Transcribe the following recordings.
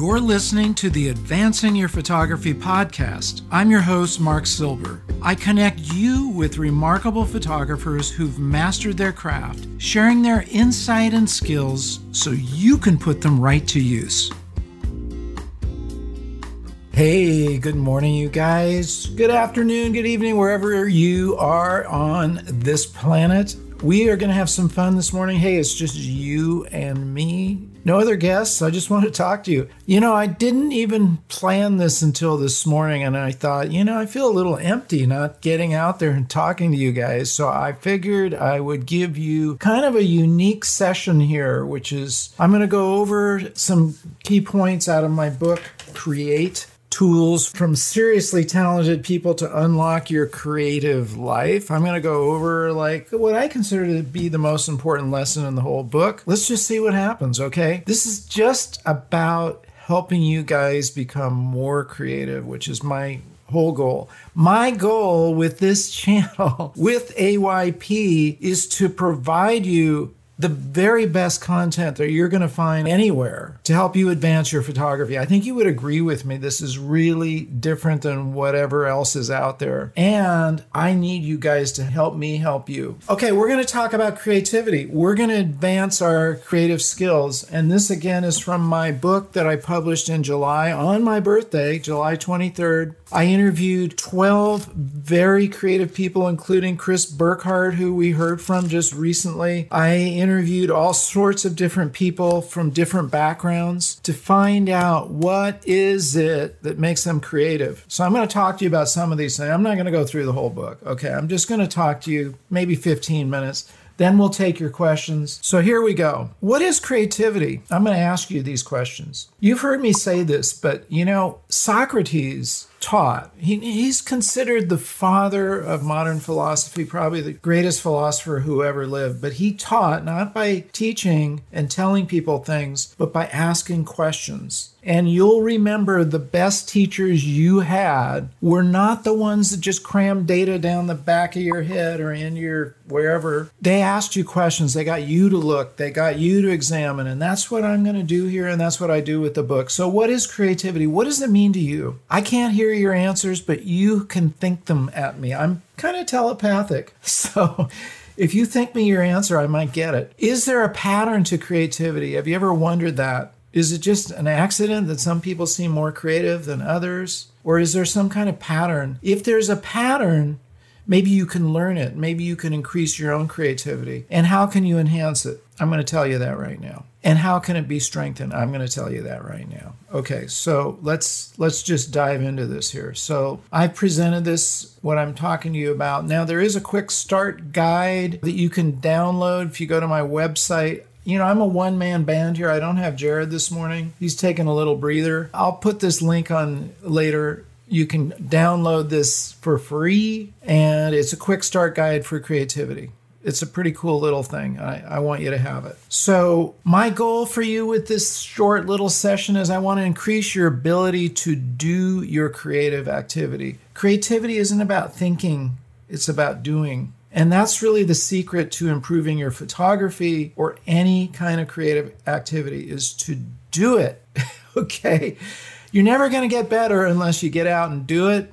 You're listening to the Advancing Your Photography podcast. I'm your host, Marc Silber. I connect you with remarkable photographers who've mastered their craft, sharing their insight and skills so you can put them right to use. Hey, good morning, you guys. Good afternoon, good evening, wherever you are on this planet. We are going to have some fun this morning. Hey, it's just you and me. No other guests. I just want to talk to you. You know, I didn't even plan this until this morning, and I thought, you know, I feel a little empty not getting out there and talking to you guys. So I figured I would give you kind of a unique session here, which is I'm going to go over some key points out of my book, Create tools from seriously talented people to unlock your creative life. I'm going to go over like what I consider to be the most important lesson in the whole book. Let's just see what happens, okay? This is just about helping you guys become more creative, which is my whole goal. My goal with this channel, with AYP, is to provide you the very best content that you're going to find anywhere to help you advance your photography. I think you would agree with me. This is really different than whatever else is out there. And I need you guys to help me help you. Okay, we're going to talk about creativity. We're going to advance our creative skills. And this again is from my book that I published in July on my birthday, July 23rd. I interviewed 12 very creative people, including Chris Burkard, who we heard from just recently. I interviewed all sorts of different people from different backgrounds to find out what is it that makes them creative. So I'm going to talk to you about some of these things. I'm not going to go through the whole book. Okay. I'm just going to talk to you maybe 15 minutes. Then we'll take your questions. So here we go. What is creativity? I'm going to ask you these questions. You've heard me say this, but you know, Socrates taught. He, he's considered the father of modern philosophy, probably the greatest philosopher who ever lived. But he taught not by teaching and telling people things, but by asking questions. And you'll remember the best teachers you had were not the ones that just crammed data down the back of your head or in your wherever. They asked you questions. They got you to look. They got you to examine. And that's what I'm going to do here. And that's what I do with the book. So, what is creativity? What does it mean to you? I can't hear your answers, but you can think them at me. I'm kind of telepathic. So, if you think me your answer, I might get it. Is there a pattern to creativity? Have you ever wondered that? Is it just an accident that some people seem more creative than others? Or is there some kind of pattern? If there's a pattern, maybe you can learn it. Maybe you can increase your own creativity. And how can you enhance it? I'm going to tell you that right now. And how can it be strengthened? I'm going to tell you that right now. Okay, so let's let's just dive into this here. So I presented this what I'm talking to you about. Now there is a quick start guide that you can download if you go to my website you know, I'm a one man band here. I don't have Jared this morning. He's taking a little breather. I'll put this link on later. You can download this for free, and it's a quick start guide for creativity. It's a pretty cool little thing. I, I, want you to have it. So, my goal for you with this short little session is I want to increase your ability to do your creative activity. Creativity isn't about thinking, it's about doing. And that's really the secret to improving your photography or any kind of creative activity is to do it. okay. You're never going to get better unless you get out and do it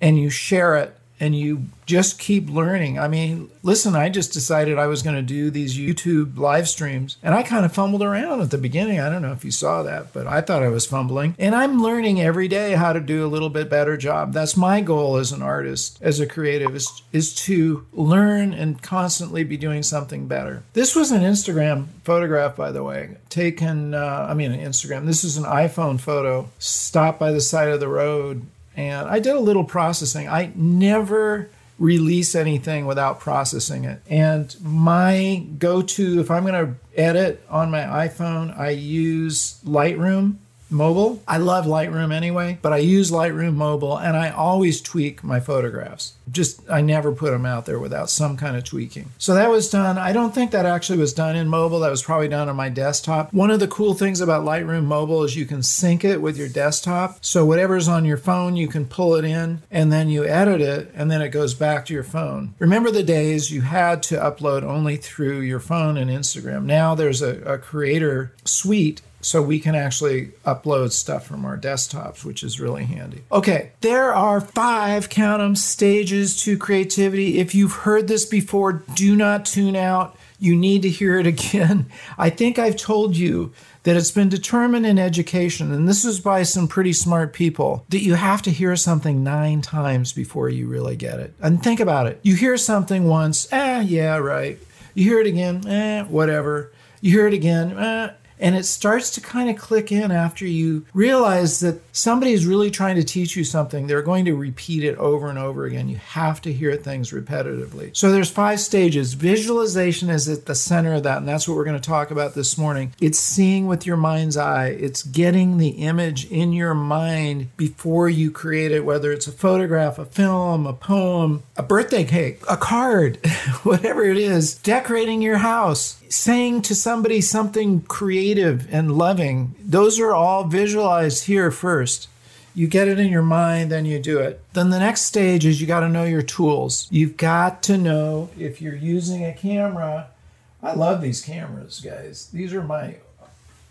and you share it and you just keep learning. I mean, listen, I just decided I was going to do these YouTube live streams and I kind of fumbled around at the beginning. I don't know if you saw that, but I thought I was fumbling. And I'm learning every day how to do a little bit better job. That's my goal as an artist, as a creative is is to learn and constantly be doing something better. This was an Instagram photograph by the way, taken uh, I mean, Instagram. This is an iPhone photo stopped by the side of the road and I did a little processing. I never release anything without processing it. And my go to, if I'm going to edit on my iPhone, I use Lightroom mobile. I love Lightroom anyway, but I use Lightroom mobile and I always tweak my photographs. Just, I never put them out there without some kind of tweaking. So that was done. I don't think that actually was done in mobile. That was probably done on my desktop. One of the cool things about Lightroom mobile is you can sync it with your desktop. So whatever's on your phone, you can pull it in and then you edit it and then it goes back to your phone. Remember the days you had to upload only through your phone and Instagram. Now there's a, a creator suite so we can actually upload stuff from our desktops, which is really handy. Okay, there are five, count 'em, stages to creativity. If you've heard this before, do not tune out. You need to hear it again. I think I've told you that it's been determined in education, and this is by some pretty smart people, that you have to hear something nine times before you really get it. And think about it. You hear something once, eh, yeah, right. You hear it again, eh, whatever. You hear it again, eh, and it starts to kind of click in after you realize that somebody is really trying to teach you something. They're going to repeat it over and over again. You have to hear things repetitively. So there's five stages. Visualization is at the center of that, and that's what we're going to talk about this morning. It's seeing with your mind's eye. It's getting the image in your mind before you create it, whether it's a photograph, a film, a poem, a birthday cake, a card, whatever it is, decorating your house saying to somebody something creative and loving, those are all visualized here first. You get it in your mind, then you do it. Then the next stage is you got to know your tools. You've got to know if you're using a camera. I love these cameras, guys. These are my,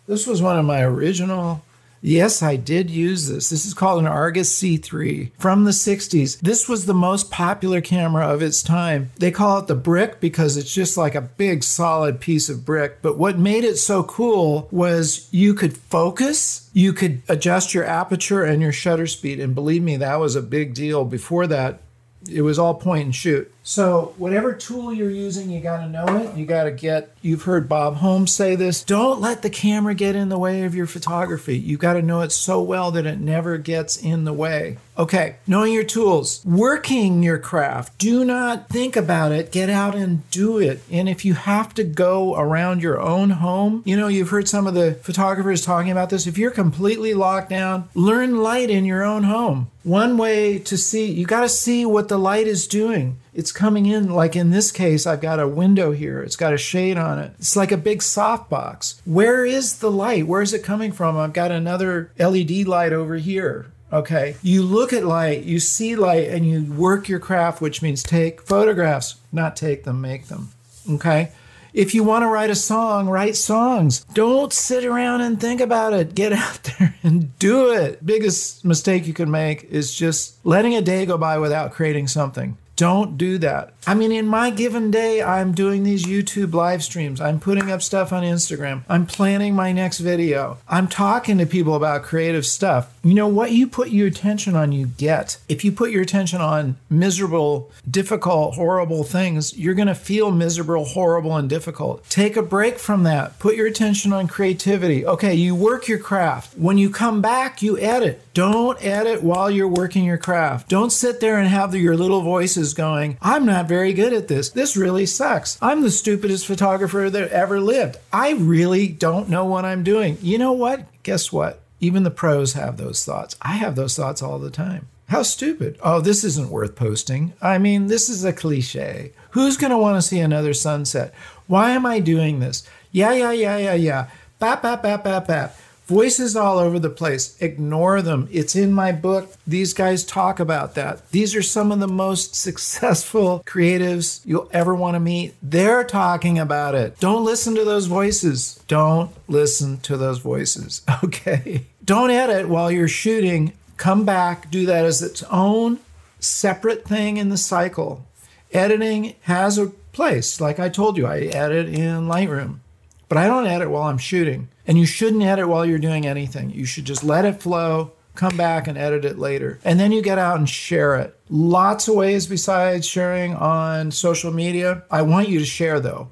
this was one of my original Yes, I did use this. This is called an Argus C3 from the 60s. This was the most popular camera of its time. They call it the brick because it's just like a big solid piece of brick. But what made it so cool was you could focus, you could adjust your aperture and your shutter speed. And believe me, that was a big deal. Before that, it was all point and shoot. So, whatever tool you're using, you got to know it. You got to get, you've heard Bob Holmes say this don't let the camera get in the way of your photography. You got to know it so well that it never gets in the way. Okay, knowing your tools, working your craft. Do not think about it, get out and do it. And if you have to go around your own home, you know, you've heard some of the photographers talking about this. If you're completely locked down, learn light in your own home. One way to see, you got to see what the light is doing it's coming in like in this case i've got a window here. It's got a shade on it. It's like a big softbox. Where is the light? Where is it coming from? I've got another led light over here. Okay. You look at light you see light and you work your craft which means take photographs not take them make them. Okay? If you want to write a song, write songs. Don't sit around and think about it. Get out there and do it. Biggest mistake you can make is just letting a day go by without creating something. Don't do that. I mean, in my given day, I'm doing these YouTube live streams. I'm putting up stuff on Instagram. I'm planning my next video. I'm talking to people about creative stuff. You know, what you put your attention on, you get. If you put your attention on miserable, difficult, horrible things, you're going to feel miserable, horrible, and difficult. Take a break from that. Put your attention on creativity. Okay, you work your craft. When you come back, you edit. Don't edit while you're working your craft. Don't sit there and have your little voices going, I'm not very good at this. This really sucks. I'm the stupidest photographer that ever lived. I really don't know what I'm doing. You know what? Guess what? Even the pros have those thoughts. I have those thoughts all the time. How stupid. Oh, this isn't worth posting. I mean, this is a cliche. Who's going to want to see another sunset? Why am I doing this? Yeah, yeah, yeah, yeah, yeah. Bap, bap, bap, bap, bap. Voices all over the place. Ignore them. It's in my book. These guys talk about that. These are some of the most successful creatives you'll ever want to meet. They're talking about it. Don't listen to those voices. Don't listen to those voices. Okay. Don't edit while you're shooting. Come back. Do that as its own separate thing in the cycle. Editing has a place. Like I told you, I edit in Lightroom, but I don't edit while I'm shooting. And you shouldn't edit while you're doing anything. You should just let it flow, come back and edit it later. And then you get out and share it. Lots of ways besides sharing on social media. I want you to share though.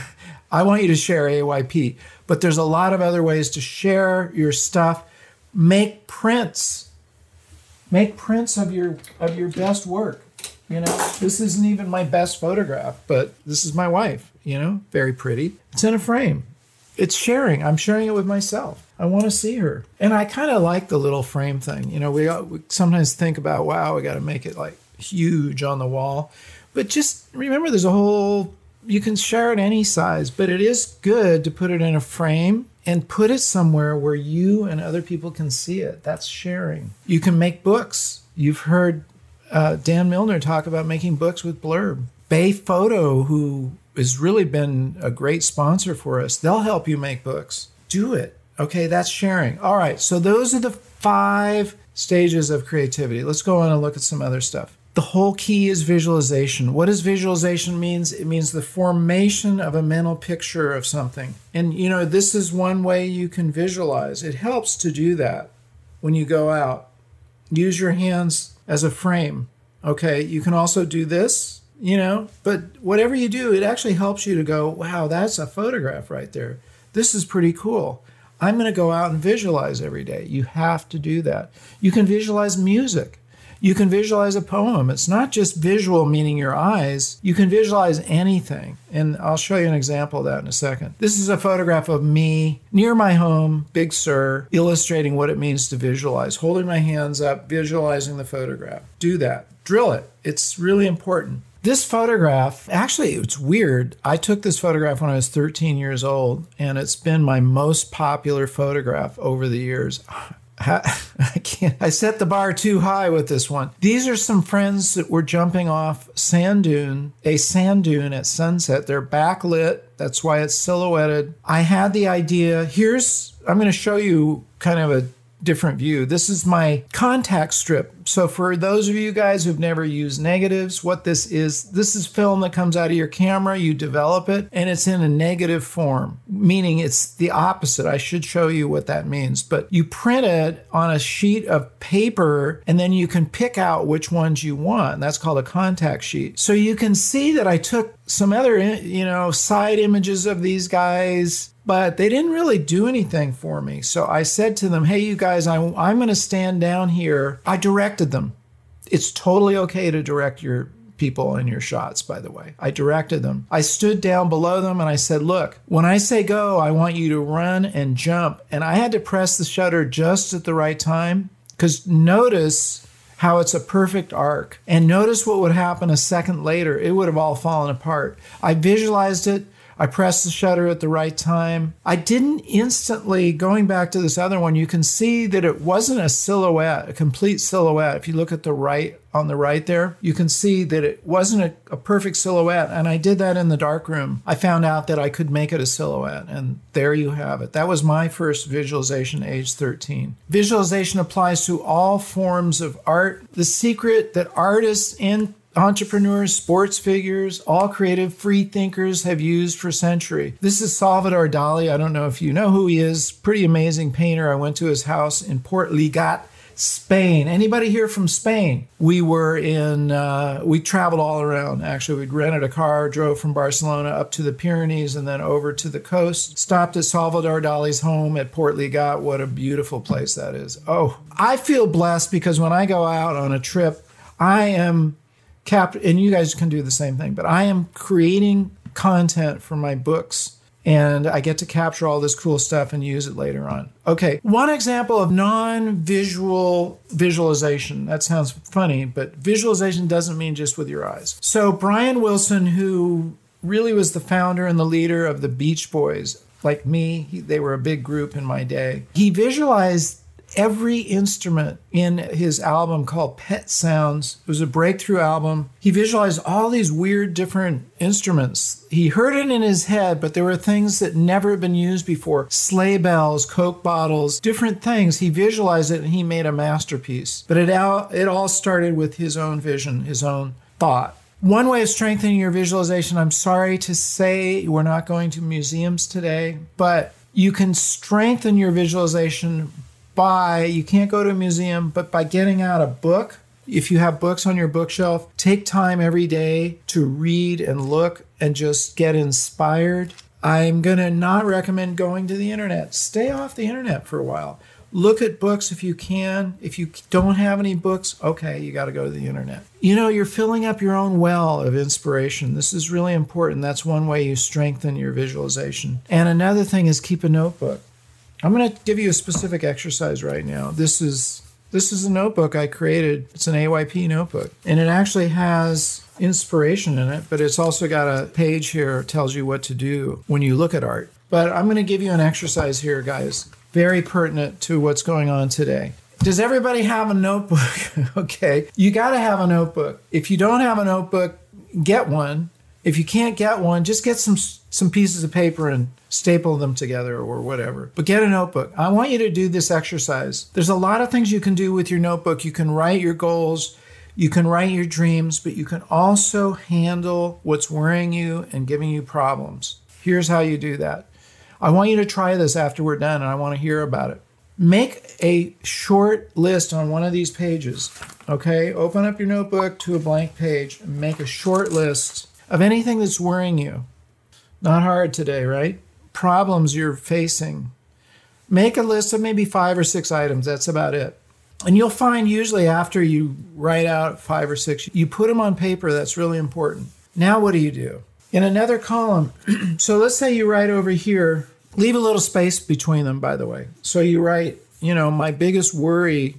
I want you to share AYP, but there's a lot of other ways to share your stuff. Make prints. Make prints of your of your best work. You know, this isn't even my best photograph, but this is my wife, you know, very pretty. It's in a frame it's sharing. I'm sharing it with myself. I want to see her. And I kind of like the little frame thing. You know, we, we sometimes think about, wow, we got to make it like huge on the wall. But just remember, there's a whole, you can share it any size, but it is good to put it in a frame and put it somewhere where you and other people can see it. That's sharing. You can make books. You've heard uh, Dan Milner talk about making books with Blurb. Bay Photo, who has really been a great sponsor for us. They'll help you make books. Do it. Okay, that's sharing. All right, so those are the five stages of creativity. Let's go on and look at some other stuff. The whole key is visualization. What does visualization means? It means the formation of a mental picture of something. And you know, this is one way you can visualize. It helps to do that when you go out. Use your hands as a frame. Okay, you can also do this, you know, but whatever you do, it actually helps you to go, wow, that's a photograph right there. This is pretty cool. I'm going to go out and visualize every day. You have to do that. You can visualize music. You can visualize a poem. It's not just visual, meaning your eyes. You can visualize anything. And I'll show you an example of that in a second. This is a photograph of me near my home, Big Sur, illustrating what it means to visualize, holding my hands up, visualizing the photograph. Do that. Drill it. It's really important. This photograph, actually, it's weird. I took this photograph when I was 13 years old, and it's been my most popular photograph over the years. I can't. I set the bar too high with this one. These are some friends that were jumping off sand dune, a sand dune at sunset. They're backlit. That's why it's silhouetted. I had the idea. Here's. I'm going to show you kind of a different view. This is my contact strip. So for those of you guys who've never used negatives, what this is, this is film that comes out of your camera, you develop it, and it's in a negative form, meaning it's the opposite. I should show you what that means. But you print it on a sheet of paper and then you can pick out which ones you want. That's called a contact sheet. So you can see that I took some other, you know, side images of these guys but they didn't really do anything for me. So I said to them, Hey, you guys, I, I'm going to stand down here. I directed them. It's totally okay to direct your people in your shots, by the way. I directed them. I stood down below them and I said, Look, when I say go, I want you to run and jump. And I had to press the shutter just at the right time because notice how it's a perfect arc. And notice what would happen a second later. It would have all fallen apart. I visualized it. I pressed the shutter at the right time. I didn't instantly, going back to this other one, you can see that it wasn't a silhouette, a complete silhouette. If you look at the right, on the right there, you can see that it wasn't a, a perfect silhouette. And I did that in the dark room. I found out that I could make it a silhouette. And there you have it. That was my first visualization, age 13. Visualization applies to all forms of art. The secret that artists and entrepreneurs, sports figures, all creative free thinkers have used for century. This is Salvador Dali. I don't know if you know who he is. Pretty amazing painter. I went to his house in Portlligat, Spain. Anybody here from Spain? We were in, uh, we traveled all around. Actually, we'd rented a car, drove from Barcelona up to the Pyrenees and then over to the coast. Stopped at Salvador Dali's home at Portlligat. What a beautiful place that is. Oh, I feel blessed because when I go out on a trip, I am cap and you guys can do the same thing but i am creating content for my books and i get to capture all this cool stuff and use it later on. Okay one example of non-visual visualization. That sounds funny but visualization doesn't mean just with your eyes. So brian wilson who really was the founder and the leader of the beach boys like me he, they were a big group in my day he visualized every instrument in his album called Pet Sounds. It was a breakthrough album. He visualized all these weird different instruments. He heard it in his head, but there were things that never had been used before sleigh bells, Coke bottles, different things. He visualized it and he made a masterpiece. But it all, it all started with his own vision, his own thought. One way of strengthening your visualization, I'm sorry to say we're not going to museums today, but you can strengthen your visualization by, you can't go to a museum, but by getting out a book, if you have books on your bookshelf, take time every day to read and look and just get inspired. I'm going to not recommend going to the internet. Stay off the internet for a while. Look at books if you can. If you don't have any books, okay, you got to go to the internet. You know, you're filling up your own well of inspiration. This is really important. That's one way you strengthen your visualization. And another thing is keep a notebook. I'm going to give you a specific exercise right now. This is this is a notebook I created. It's an AYP notebook, and it actually has inspiration in it, but it's also got a page here that tells you what to do when you look at art. But I'm going to give you an exercise here, guys, very pertinent to what's going on today. Does everybody have a notebook? okay. You got to have a notebook. If you don't have a notebook, get one If you can't get one, just get some some pieces of paper and staple them together or whatever. But get a notebook. I want you to do this exercise. There's a lot of things you can do with your notebook. You can write your goals, you can write your dreams, but you can also handle what's worrying you and giving you problems. Here's how you do that. I want you to try this after we're done and I want to hear about it. Make a short list on one of these pages. Okay, open up your notebook to a blank page and make a short list of anything that's worrying you. Not hard today, right? Problems you're facing. Make a list of maybe five or six items. That's about it. And you'll find usually after you write out five or six, you put them on paper. That's really important. Now, what do you do? In another column, so let's say you write over here, leave a little space between them, by the way. So you write, you know, my biggest worry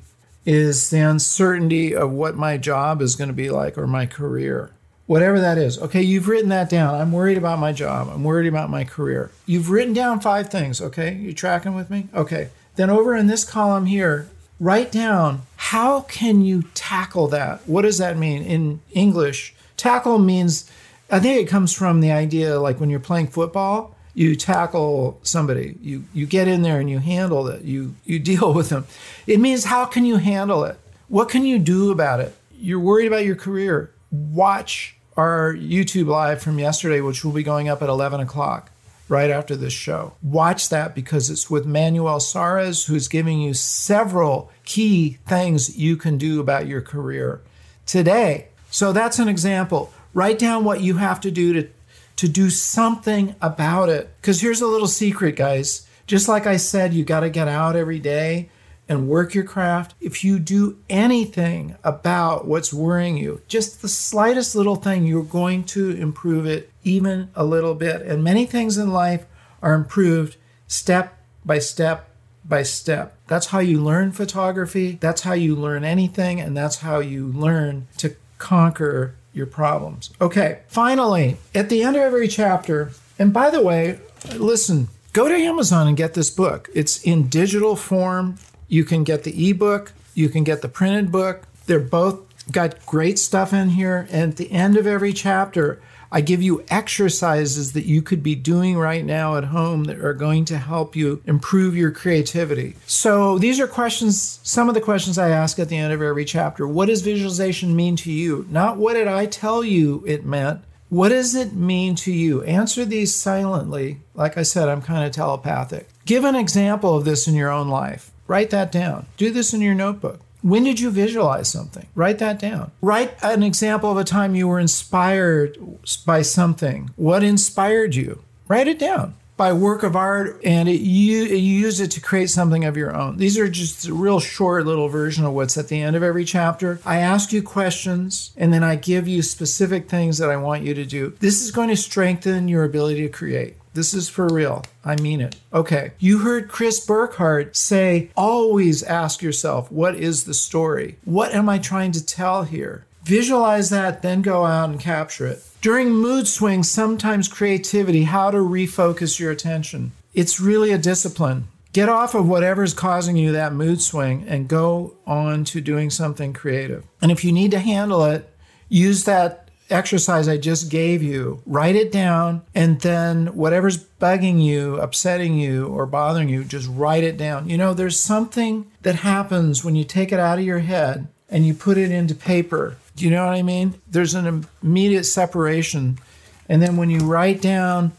is the uncertainty of what my job is going to be like or my career whatever that is. Okay, you've written that down. I'm worried about my job. I'm worried about my career. You've written down five things. Okay, you tracking with me? Okay. Then over in this column here, write down how can you tackle that? What does that mean in English? Tackle means, I think it comes from the idea like when you're playing football, you tackle somebody, you you get in there and you handle it, you you deal with them. It means how can you handle it? What can you do about it? You're worried about your career. Watch our YouTube live from yesterday, which will be going up at 11 o'clock right after this show. Watch that because it's with Manuel Saras, who's giving you several key things you can do about your career today. So that's an example. Write down what you have to do to, to do something about it. Because here's a little secret, guys. Just like I said, you got to get out every day and work your craft, if you do anything about what's worrying you, just the slightest little thing, you're going to improve it even a little bit. And many things in life are improved step by step by step. That's how you learn photography, that's how you learn anything, and that's how you learn to conquer your problems. Okay, finally, at the end of every chapter, and by the way, listen, go to Amazon and get this book. It's in digital form. You can get the ebook, you can get the printed book. They're both got great stuff in here. And at the end of every chapter, I give you exercises that you could be doing right now at home that are going to help you improve your creativity. So, these are questions, some of the questions I ask at the end of every chapter. What does visualization mean to you? Not what did I tell you it meant. What does it mean to you? Answer these silently. Like I said, I'm kind of telepathic. Give an example of this in your own life. Write that down. Do this in your notebook. When did you visualize something? Write that down. Write an example of a time you were inspired by something. What inspired you? Write it down by work of art and it, you, you use it to create something of your own. These are just a real short little version of what's at the end of every chapter. I ask you questions and then I give you specific things that I want you to do. This is going to strengthen your ability to create. This is for real. I mean it. Okay. You heard Chris Burkard say, always ask yourself, what is the story? What am I trying to tell here? Visualize that, then go out and capture it. During mood swings, sometimes creativity, how to refocus your attention. It's really a discipline. Get off of whatever's causing you that mood swing and go on to doing something creative. And if you need to handle it, use that exercise I just gave you, write it down, and then whatever's bugging you, upsetting you, or bothering you, just write it down. You know, there's something that happens when you take it out of your head and you put it into paper. Do you know what I mean? There's an immediate separation. And then when you write down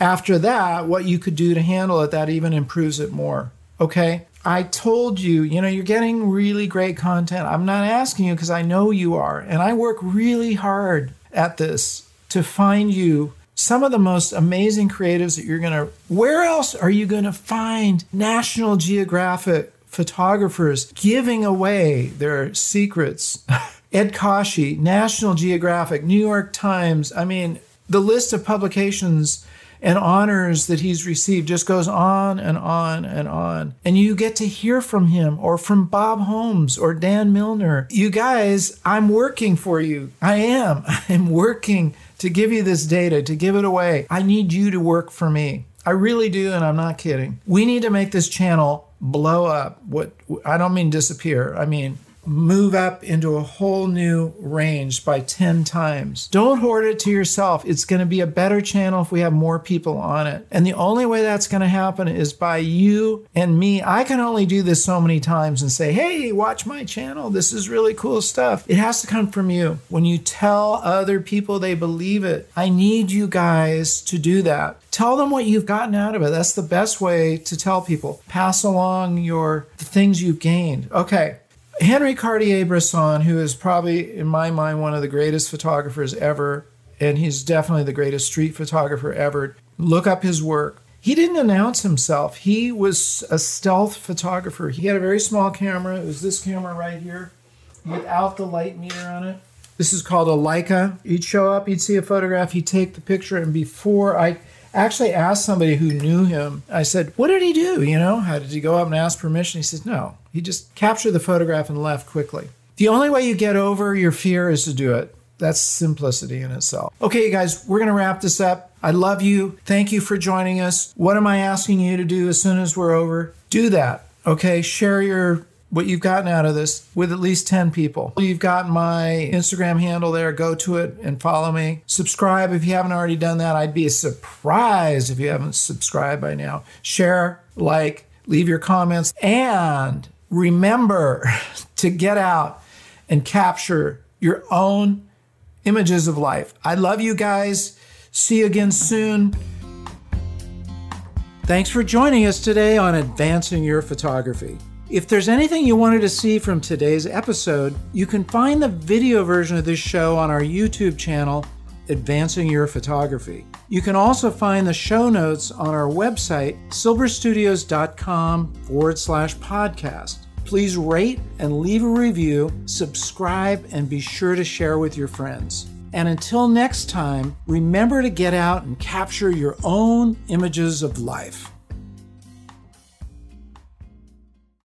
after that what you could do to handle it, that even improves it more. Okay? I told you, you know, you're getting really great content. I'm not asking you because I know you are. And I work really hard at this to find you some of the most amazing creatives that you're going to. Where else are you going to find National Geographic photographers giving away their secrets? Ed Kashi, National Geographic, New York Times. I mean, the list of publications and honors that he's received just goes on and on and on. And you get to hear from him or from Bob Holmes or Dan Milner. You guys, I'm working for you. I am. I'm working to give you this data, to give it away. I need you to work for me. I really do, and I'm not kidding. We need to make this channel blow up. What I don't mean disappear. I mean move up into a whole new range by 10 times. Don't hoard it to yourself. It's going to be a better channel if we have more people on it. And the only way that's going to happen is by you and me. I can only do this so many times and say, hey, watch my channel. This is really cool stuff. It has to come from you. When you tell other people, they believe it. I need you guys to do that. Tell them what you've gotten out of it. That's the best way to tell people. Pass along your the things you've gained. Okay. Henry Cartier-Bresson, who is probably, in my mind, one of the greatest photographers ever, and he's definitely the greatest street photographer ever. Look up his work. He didn't announce himself. He was a stealth photographer. He had a very small camera. It was this camera right here without the light meter on it. This is called a Leica. He'd show up, he'd see a photograph, he'd take the picture, and before I actually asked somebody who knew him, I said, What did he do? You know, how did he go up and ask permission? He says, No, he just captured the photograph and left quickly. The only way you get over your fear is to do it. That's simplicity in itself. Okay, guys, we're going to wrap this up. I love you. Thank you for joining us. What am I asking you to do as soon as we're over? Do that. Okay, share your what you've gotten out of this with at least 10 people. You've got my Instagram handle there. Go to it and follow me. Subscribe if you haven't already done that. I'd be surprised if you haven't subscribed by now. Share, like, leave your comments, and remember to get out and capture your own images of life. I love you guys. See you again soon. Thanks for joining us today on Advancing Your Photography. If there's anything you wanted to see from today's episode, you can find the video version of this show on our YouTube channel, Advancing Your Photography. You can also find the show notes on our website, silberstudios.com forward slash podcast. Please rate and leave a review, subscribe, and be sure to share with your friends. And until next time, remember to get out and capture your own images of life.